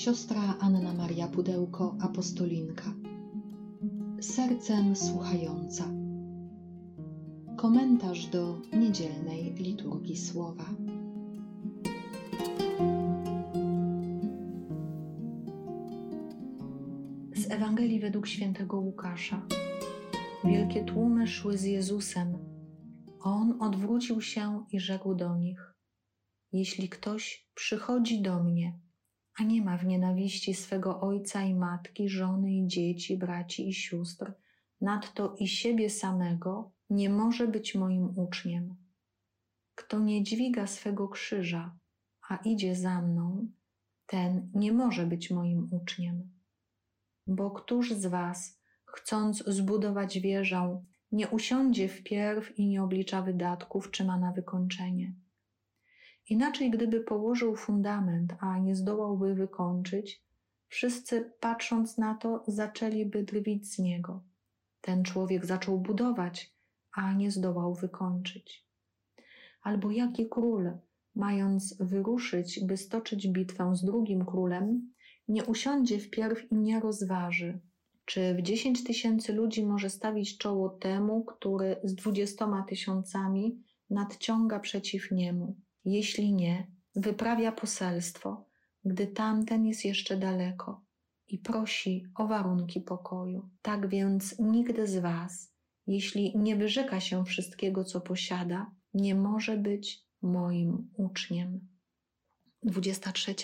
siostra Anna Maria Pudełko, apostolinka. Sercem słuchająca. Komentarz do niedzielnej liturgii słowa. Z Ewangelii według świętego Łukasza. Wielkie tłumy szły z Jezusem. On odwrócił się i rzekł do nich: Jeśli ktoś przychodzi do mnie, a nie ma w nienawiści swego ojca i matki, żony i dzieci, braci i sióstr, nadto i siebie samego, nie może być moim uczniem. Kto nie dźwiga swego krzyża, a idzie za mną, ten nie może być moim uczniem. Bo któż z was, chcąc zbudować wieżę, nie usiądzie wpierw i nie oblicza wydatków, czy ma na wykończenie? Inaczej, gdyby położył fundament, a nie zdołałby wykończyć, wszyscy patrząc na to, zaczęliby drwić z niego. Ten człowiek zaczął budować, a nie zdołał wykończyć. Albo jaki król, mając wyruszyć, by stoczyć bitwę z drugim królem, nie usiądzie wpierw i nie rozważy, czy w dziesięć tysięcy ludzi może stawić czoło temu, który z dwudziestoma tysiącami nadciąga przeciw niemu. Jeśli nie, wyprawia poselstwo, gdy tamten jest jeszcze daleko i prosi o warunki pokoju. Tak więc nigdy z Was, jeśli nie wyrzeka się wszystkiego, co posiada, nie może być moim uczniem. 23.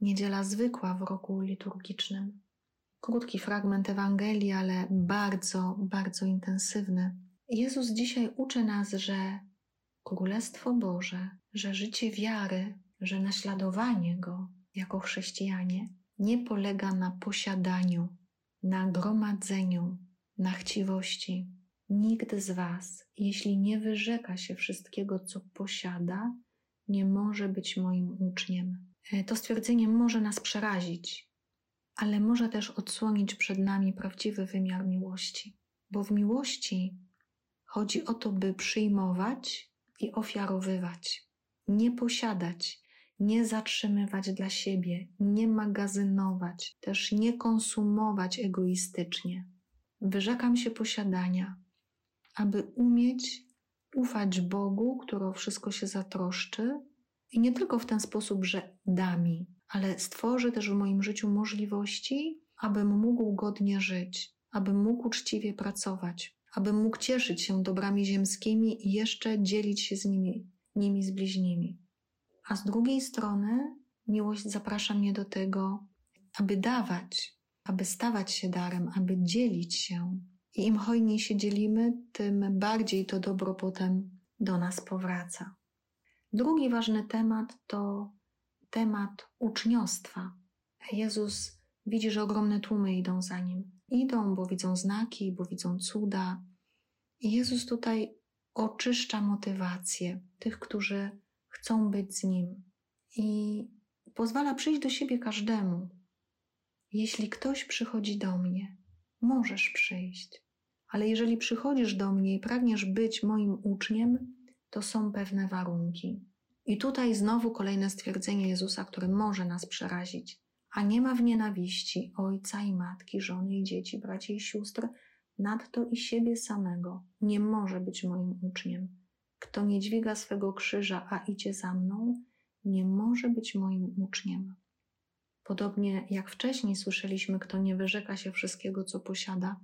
Niedziela zwykła w roku liturgicznym. Krótki fragment Ewangelii, ale bardzo, bardzo intensywny. Jezus dzisiaj uczy nas, że Królestwo Boże, że życie wiary, że naśladowanie Go jako chrześcijanie nie polega na posiadaniu, na gromadzeniu, na chciwości. Nikt z Was, jeśli nie wyrzeka się wszystkiego, co posiada, nie może być moim uczniem. E, to stwierdzenie może nas przerazić, ale może też odsłonić przed nami prawdziwy wymiar miłości, bo w miłości chodzi o to, by przyjmować i ofiarowywać, nie posiadać, nie zatrzymywać dla siebie, nie magazynować, też nie konsumować egoistycznie. Wyrzekam się posiadania, aby umieć ufać Bogu, który o wszystko się zatroszczy i nie tylko w ten sposób, że da mi, ale stworzy też w moim życiu możliwości, abym mógł godnie żyć, abym mógł uczciwie pracować, aby mógł cieszyć się dobrami ziemskimi i jeszcze dzielić się z nimi, nimi z bliźnimi. A z drugiej strony miłość zaprasza mnie do tego, aby dawać, aby stawać się darem, aby dzielić się. I im hojniej się dzielimy, tym bardziej to dobro potem do nas powraca. Drugi ważny temat to temat uczniostwa. Jezus widzi, że ogromne tłumy idą za nim. Idą, bo widzą znaki, bo widzą cuda. I Jezus tutaj oczyszcza motywację tych, którzy chcą być z Nim i pozwala przyjść do siebie każdemu. Jeśli ktoś przychodzi do mnie, możesz przyjść, ale jeżeli przychodzisz do mnie i pragniesz być moim uczniem, to są pewne warunki. I tutaj znowu kolejne stwierdzenie Jezusa, które może nas przerazić a nie ma w nienawiści ojca i matki, żony i dzieci, braci i sióstr, nadto i siebie samego, nie może być moim uczniem. Kto nie dźwiga swego krzyża, a idzie za mną, nie może być moim uczniem. Podobnie jak wcześniej słyszeliśmy, kto nie wyrzeka się wszystkiego, co posiada,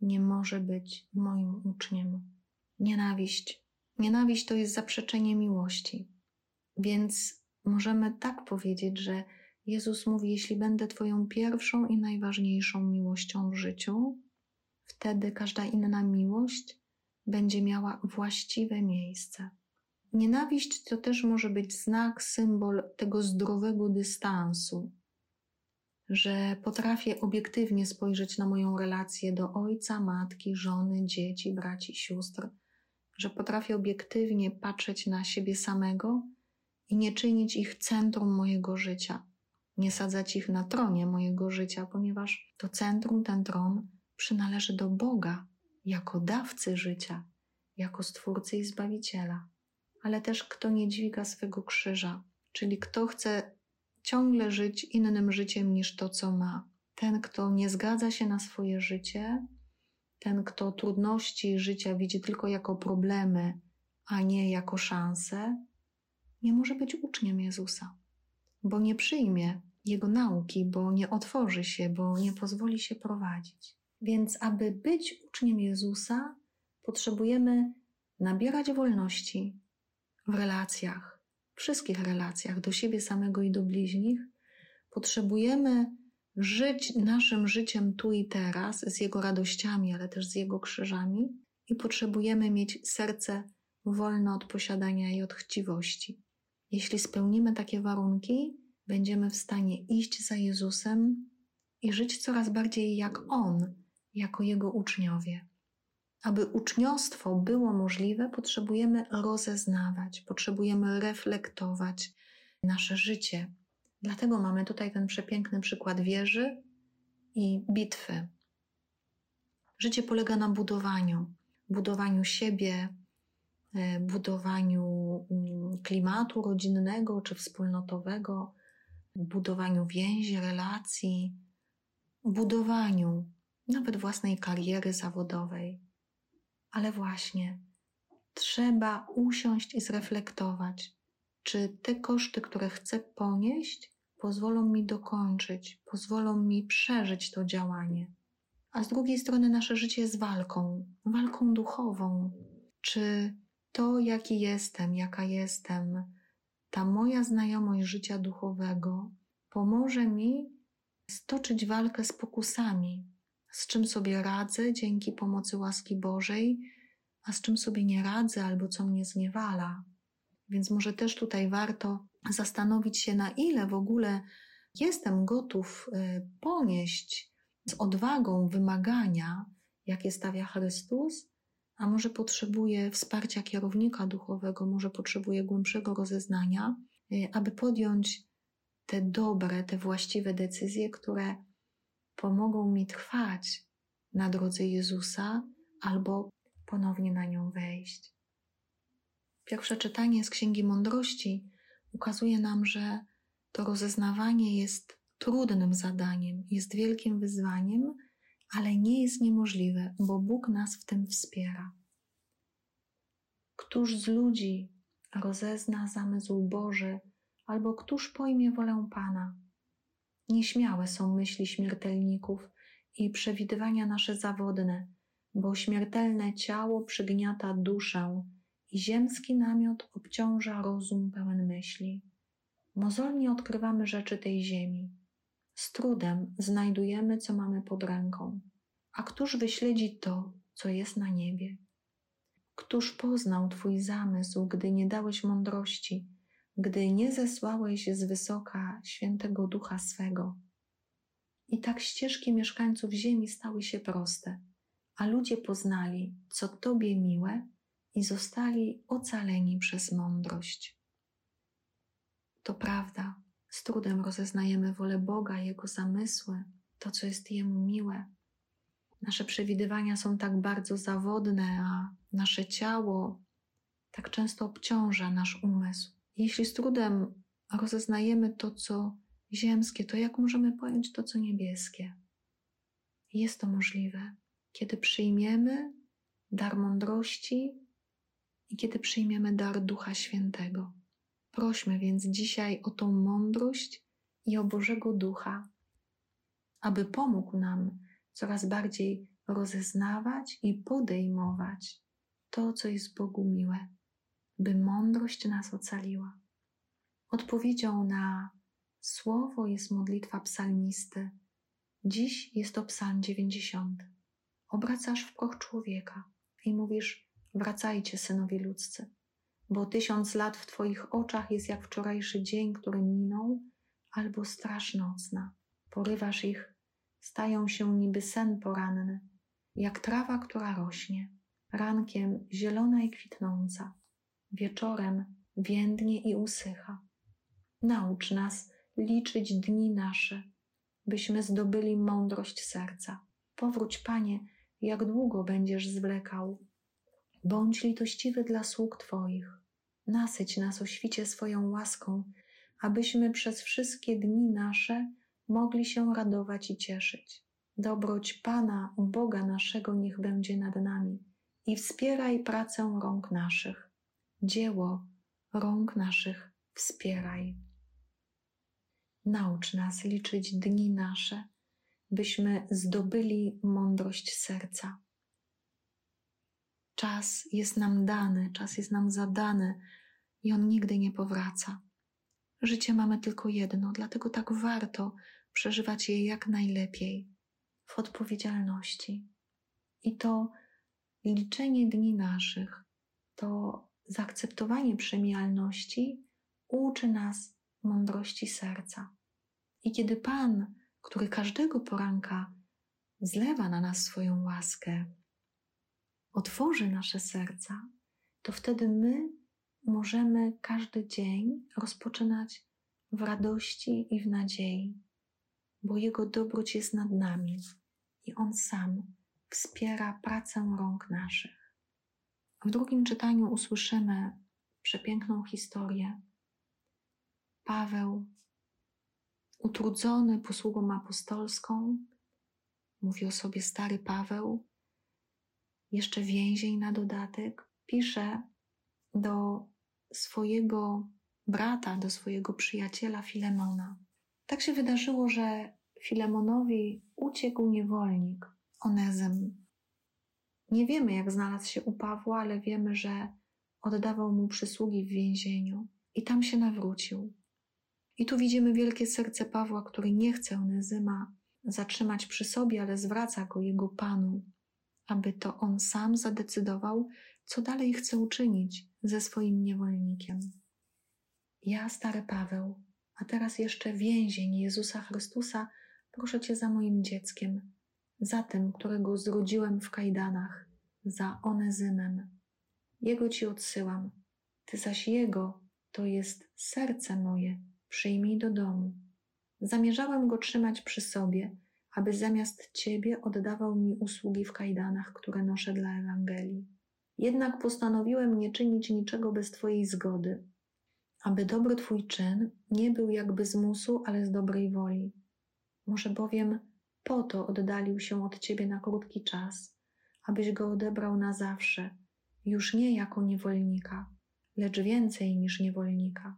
nie może być moim uczniem. Nienawiść. Nienawiść to jest zaprzeczenie miłości. Więc możemy tak powiedzieć, że Jezus mówi: Jeśli będę Twoją pierwszą i najważniejszą miłością w życiu, wtedy każda inna miłość będzie miała właściwe miejsce. Nienawiść to też może być znak, symbol tego zdrowego dystansu, że potrafię obiektywnie spojrzeć na moją relację do ojca, matki, żony, dzieci, braci, sióstr, że potrafię obiektywnie patrzeć na siebie samego i nie czynić ich centrum mojego życia nie sadzać ich na tronie mojego życia, ponieważ to centrum, ten tron przynależy do Boga jako dawcy życia, jako stwórcy i zbawiciela. Ale też kto nie dźwiga swego krzyża, czyli kto chce ciągle żyć innym życiem niż to, co ma. Ten, kto nie zgadza się na swoje życie, ten, kto trudności życia widzi tylko jako problemy, a nie jako szanse, nie może być uczniem Jezusa, bo nie przyjmie Jego nauki, bo nie otworzy się, bo nie pozwoli się prowadzić. Więc, aby być uczniem Jezusa, potrzebujemy nabierać wolności w relacjach, wszystkich relacjach, do siebie samego i do bliźnich. Potrzebujemy żyć naszym życiem tu i teraz, z Jego radościami, ale też z Jego krzyżami, i potrzebujemy mieć serce wolne od posiadania i od chciwości. Jeśli spełnimy takie warunki, będziemy w stanie iść za Jezusem i żyć coraz bardziej jak On, jako Jego uczniowie. Aby uczniostwo było możliwe, potrzebujemy rozeznawać, potrzebujemy reflektować nasze życie. Dlatego mamy tutaj ten przepiękny przykład wieży i bitwy. Życie polega na budowaniu, budowaniu siebie, e, budowaniu mm, klimatu rodzinnego czy wspólnotowego, budowaniu więzi, relacji, budowaniu nawet własnej kariery zawodowej. Ale właśnie trzeba usiąść i zreflektować, czy te koszty, które chcę ponieść, pozwolą mi dokończyć, pozwolą mi przeżyć to działanie. A z drugiej strony nasze życie jest walką, walką duchową. Czy to, jaki jestem, jaka jestem, ta moja znajomość życia duchowego pomoże mi stoczyć walkę z pokusami, z czym sobie radzę dzięki pomocy łaski Bożej, a z czym sobie nie radzę albo co mnie zniewala. Więc może też tutaj warto zastanowić się, na ile w ogóle jestem gotów y, ponieść z odwagą wymagania, jakie stawia Chrystus, a może potrzebuję wsparcia kierownika duchowego, może potrzebuję głębszego rozeznania, y, aby podjąć te dobre, te właściwe decyzje, które pomogą mi trwać na drodze Jezusa albo ponownie na nią wejść. Pierwsze czytanie z Księgi Mądrości ukazuje nam, że to rozeznawanie jest trudnym zadaniem, jest wielkim wyzwaniem, ale nie jest niemożliwe, bo Bóg nas w tym wspiera. Któż z ludzi rozezna zamysł Boży, albo któż pojmie wolę Pana? Nieśmiałe są myśli śmiertelników i przewidywania nasze zawodne, bo śmiertelne ciało przygniata duszę i ziemski namiot obciąża rozum pełen myśli. Mozolnie odkrywamy rzeczy tej ziemi. Z trudem znajdujemy, co mamy pod ręką. A któż wyśledzi to, co jest na niebie? Któż poznał Twój zamysł, gdy nie dałeś mądrości, gdy nie zesłałeś z wysoka świętego ducha swego? I tak ścieżki mieszkańców ziemi stały się proste, a ludzie poznali, co Tobie miłe i zostali ocaleni przez mądrość. To prawda, z trudem rozeznajemy wolę Boga, Jego zamysły, to, co jest Jemu miłe. Nasze przewidywania są tak bardzo zawodne, a nasze ciało tak często obciąża nasz umysł. Jeśli z trudem rozeznajemy to, co ziemskie, to jak możemy pojąć to, co niebieskie? Jest to możliwe, kiedy przyjmiemy dar mądrości i kiedy przyjmiemy dar Ducha Świętego. Prośmy więc dzisiaj o tą mądrość i o Bożego Ducha, aby pomógł nam coraz bardziej rozeznawać i podejmować to, co jest Bogu miłe, by mądrość nas ocaliła. Odpowiedzią na słowo jest modlitwa psalmisty. Dziś jest to psalm 90. Obracasz w proch człowieka i mówisz: Wracajcie, synowie ludzcy, bo tysiąc lat w Twoich oczach jest jak wczorajszy dzień, który minął, albo straż nocna. Porywasz ich, stają się niby sen poranny, jak trawa, która rośnie, rankiem zielona i kwitnąca, wieczorem więdnie i usycha. Naucz nas liczyć dni nasze, byśmy zdobyli mądrość serca. Powróć, Panie, jak długo będziesz zwlekał, Bądź litościwy dla sług Twoich. Nasyć nas o świcie swoją łaską, abyśmy przez wszystkie dni nasze mogli się radować i cieszyć. Dobroć Pana, Boga naszego, niech będzie nad nami i wspieraj pracę rąk naszych. Dzieło rąk naszych wspieraj. Naucz nas liczyć dni nasze, byśmy zdobyli mądrość serca. Czas jest nam dany, czas jest nam zadany i on nigdy nie powraca. Życie mamy tylko jedno, dlatego tak warto przeżywać je jak najlepiej, w odpowiedzialności. I to liczenie dni naszych, to zaakceptowanie przemijalności uczy nas mądrości serca. I kiedy Pan, który każdego poranka zlewa na nas swoją łaskę, otworzy nasze serca, to wtedy my możemy każdy dzień rozpoczynać w radości i w nadziei, bo Jego dobroć jest nad nami i On sam wspiera pracę rąk naszych. W drugim czytaniu usłyszymy przepiękną historię. Paweł, utrudzony posługą apostolską, mówi o sobie stary Paweł, jeszcze więzień na dodatek, pisze do swojego brata, do swojego przyjaciela Filemona. Tak się wydarzyło, że Filemonowi uciekł niewolnik, Onezym. Nie wiemy, jak znalazł się u Pawła, ale wiemy, że oddawał mu przysługi w więzieniu i tam się nawrócił. I tu widzimy wielkie serce Pawła, który nie chce Onezyma zatrzymać przy sobie, ale zwraca go jego panu, aby to on sam zadecydował, co dalej chce uczynić ze swoim niewolnikiem. Ja, stary Paweł, a teraz jeszcze więzień Jezusa Chrystusa, proszę Cię za moim dzieckiem, za tym, którego zrodziłem w kajdanach, za Onezymem. Jego Ci odsyłam, Ty zaś Jego to jest serce moje, przyjmij do domu. Zamierzałem go trzymać przy sobie, aby zamiast Ciebie oddawał mi usługi w kajdanach, które noszę dla Ewangelii. Jednak postanowiłem nie czynić niczego bez Twojej zgody, aby dobry Twój czyn nie był jakby z musu, ale z dobrej woli. Może bowiem po to oddalił się od Ciebie na krótki czas, abyś go odebrał na zawsze, już nie jako niewolnika, lecz więcej niż niewolnika,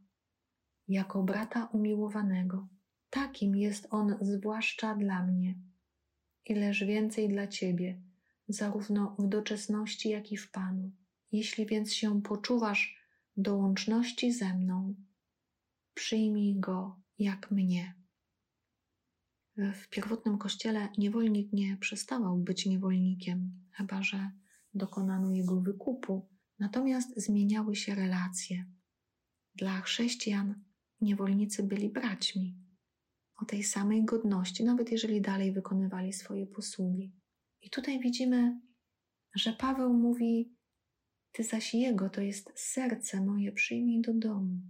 jako brata umiłowanego. Takim jest on zwłaszcza dla mnie, ileż więcej dla Ciebie, zarówno w doczesności, jak i w Panu. Jeśli więc się poczuwasz do łączności ze mną, przyjmij go jak mnie. W pierwotnym kościele niewolnik nie przestawał być niewolnikiem, chyba że dokonano jego wykupu, natomiast zmieniały się relacje. Dla chrześcijan niewolnicy byli braćmi o tej samej godności, nawet jeżeli dalej wykonywali swoje posługi. I tutaj widzimy, że Paweł mówi: Ty zaś jego to jest serce moje, przyjmij do domu.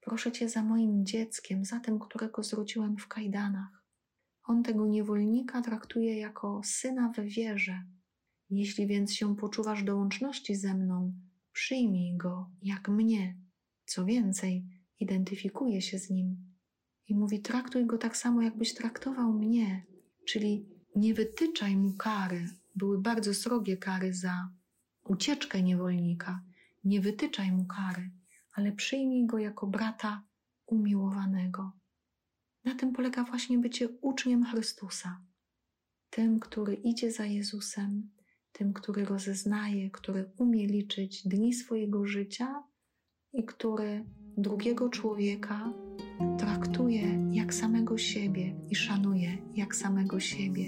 Proszę cię za moim dzieckiem, za tym, którego zrodziłem w kajdanach. On tego niewolnika traktuje jako syna we wierze. Jeśli więc się poczuwasz do łączności ze mną, przyjmij go jak mnie. Co więcej, identyfikuje się z nim i mówi: Traktuj go tak samo, jakbyś traktował mnie, czyli nie wytyczaj mu kary. Były bardzo srogie kary za ucieczkę niewolnika. Nie wytyczaj mu kary, ale przyjmij go jako brata umiłowanego. Na tym polega właśnie bycie uczniem Chrystusa. Tym, który idzie za Jezusem, tym, który rozeznaje, który umie liczyć dni swojego życia i który drugiego człowieka traktuje jak samego siebie i szanuje jak samego siebie.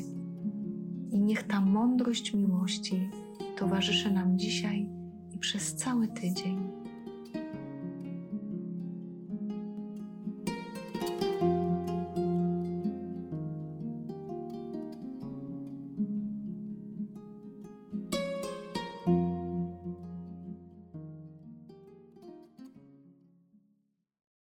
I niech ta mądrość miłości towarzyszy nam dzisiaj i przez cały tydzień.